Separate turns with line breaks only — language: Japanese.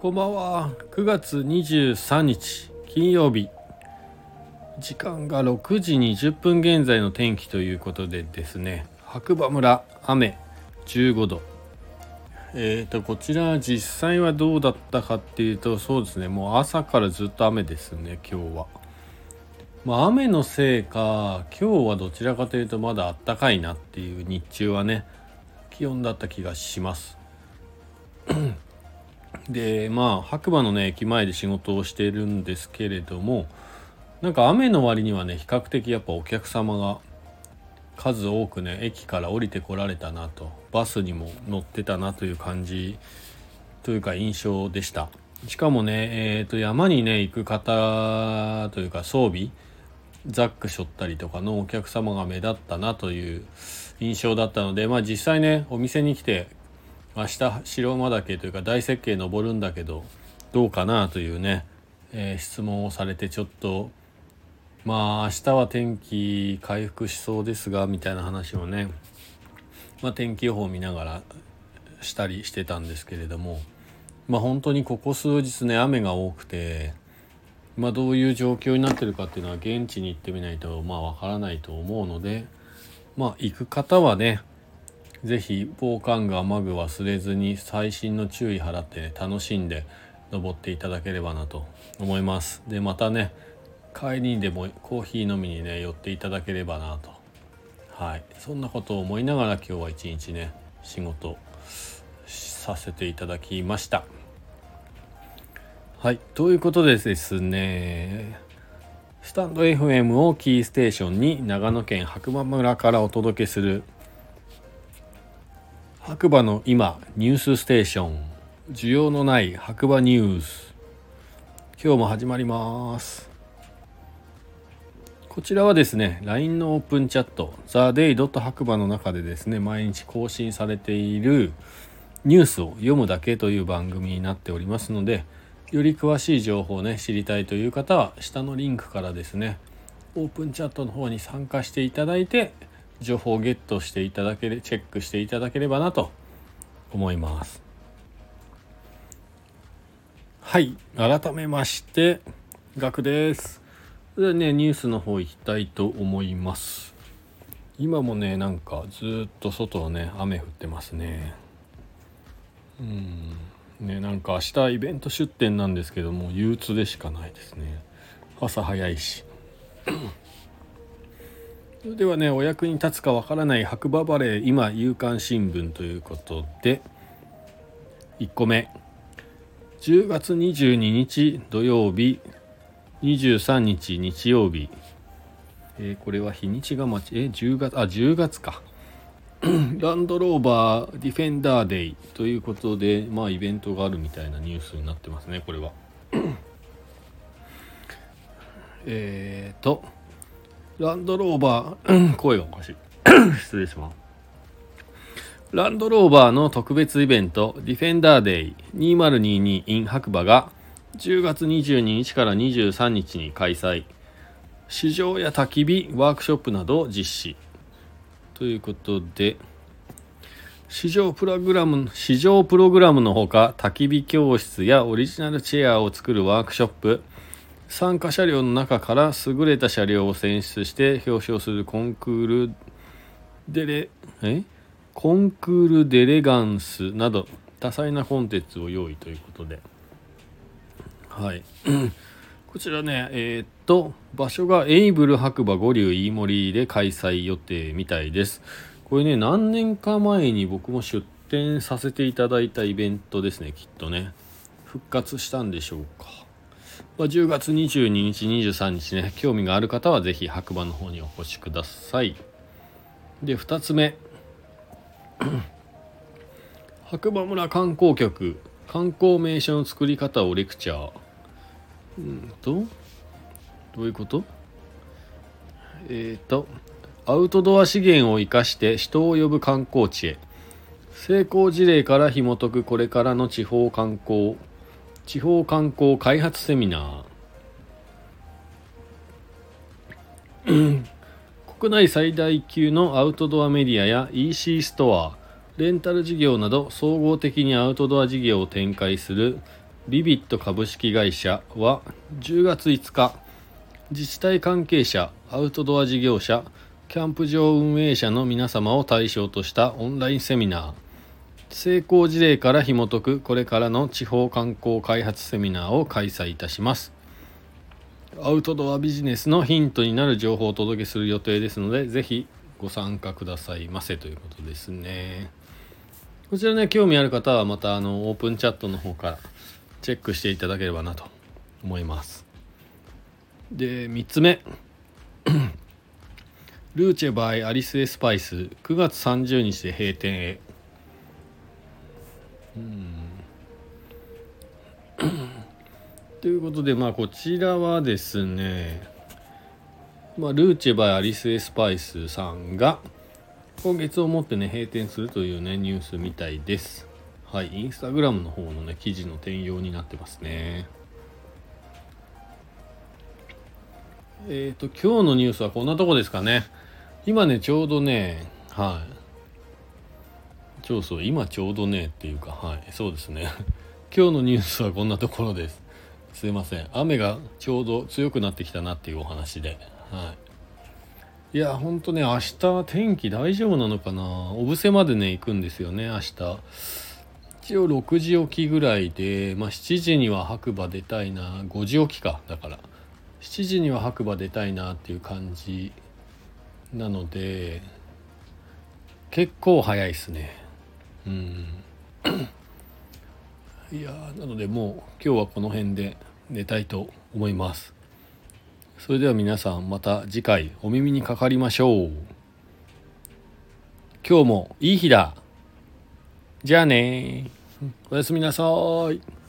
こんばんは。9月23日金曜日。時間が6時20分現在の天気ということでですね白馬村雨15度。えーとこちら実際はどうだったかっていうとそうですねもう朝からずっと雨ですね今日は。まあ雨のせいか今日はどちらかというとまだあったかいなっていう日中はね気温だった気がします。でまあ白馬のね駅前で仕事をしてるんですけれどもなんか雨の割にはね比較的やっぱお客様が数多くね駅から降りてこられたなとバスにも乗ってたなという感じというか印象でした。しかもね、えー、と山にね行く方というか装備ザック背負ったりとかのお客様が目立ったなという印象だったのでまあ実際ねお店に来て明日白馬岳というか大雪渓登るんだけどどうかなというね、えー、質問をされてちょっとまあ明日は天気回復しそうですがみたいな話をね、まあ、天気予報を見ながらしたりしてたんですけれどもまあ本当にここ数日ね雨が多くてまあどういう状況になってるかっていうのは現地に行ってみないとまあわからないと思うのでまあ行く方はね是非防寒具雨具忘れずに細心の注意払って、ね、楽しんで登っていただければなと思います。でまたね帰りにでもコーヒー飲みにね寄っていただければなと。はい。そんなことを思いながら今日は一日ね仕事させていただきました。はい。ということでですねスタンド FM をキーステーションに長野県白馬村からお届けする白馬の今ニュースステーション需要のない白馬ニュース今日も始まりますこちらはですね LINE のオープンチャット TheDay. 白馬の中でですね毎日更新されているニュースを読むだけという番組になっておりますのでより詳しい情報をね知りたいという方は下のリンクからですねオープンチャットの方に参加していただいて情報をゲットしていただけれチェックしていただければなと思います。はい。改めましてガクです。ではねニュースの方行きたいと思います。今もねなんかずっと外はね雨降ってますね。うん。ねなんか明日イベント出店なんですけども憂鬱でしかないですね。朝早いし。それではねお役に立つかわからない白馬バレー今夕刊新聞ということで1個目。10月22日土曜日23日日曜日、えー、これは日にちが待ちえ10月あ10月か。ランドローバーディフェンダーデイということで、まあイベントがあるみたいなニュースになってますね、これは。えーと、ランドローバー、声がおかしい。失礼します。ランドローバーの特別イベント、ディフェンダーデイ 2022in 白馬が10月22日から23日に開催。市場や焚き火、ワークショップなどを実施。ということで、市場プログラム、市場プログラムのほか、焚き火教室やオリジナルチェアを作るワークショップ、参加車両の中から優れた車両を選出して表彰するコンクールデレ、え？コンクールデレガンスなど多彩なコンテンツを用意ということで、はい。こちらね、えー、っと、場所がエイブル白馬五竜飯森で開催予定みたいです。これね、何年か前に僕も出展させていただいたイベントですね、きっとね。復活したんでしょうか。まあ、10月22日、23日ね、興味がある方はぜひ白馬の方にお越しください。で、2つ目。白馬村観光局観光名所の作り方をレクチャー。うんとどういうこと？えっ、ー、とアウトドア資源を生かして人を呼ぶ観光地へ成功事例から紐解くこれからの地方観光地方観光開発セミナー。国内最大級のアウトドアメディアや EC ストアレンタル事業など総合的にアウトドア事業を展開するビビット株式会社は10月5日自治体関係者アウトドア事業者キャンプ場運営者の皆様を対象としたオンラインセミナー。成功事例から紐解くこれからの地方観光開発セミナーを開催いたします。アウトドアビジネスのヒントになる情報をお届けする予定ですのでぜひご参加くださいませということですね。こちらね興味ある方はまたあのオープンチャットの方からチェックしていただければなと思います。で3つ目。ルーチェバイアリスエスパイス。9月30日で閉店へ。ということでまあこちらはですね、まあ、ルーチェバイアリスエスパイスさんが今月をもってね閉店するというねニュースみたいです。はいインスタグラムの方のね記事の転用になってますね。えっ、ー、と今日のニュースはこんなとこですかね。今ねちょうどねはい。そうそう今ちょうどねっていうかはいそうですね。今日のニュースはこんなところです。すいません。雨がちょうど強くなってきたなっていうお話ではい。いやほんとね明日天気大丈夫なのかな。小布施までね行くんですよね明日。一応6時起きぐらいで、まあ、7時には白馬出たいな。5時起きかだから。7時には白馬出たいなっていう感じなので結構早いっすね。うん。いやなのでもう今日はこの辺で寝たいと思います。それでは皆さんまた次回お耳にかかりましょう。今日もいい日だ。じゃあねおやすみなさい。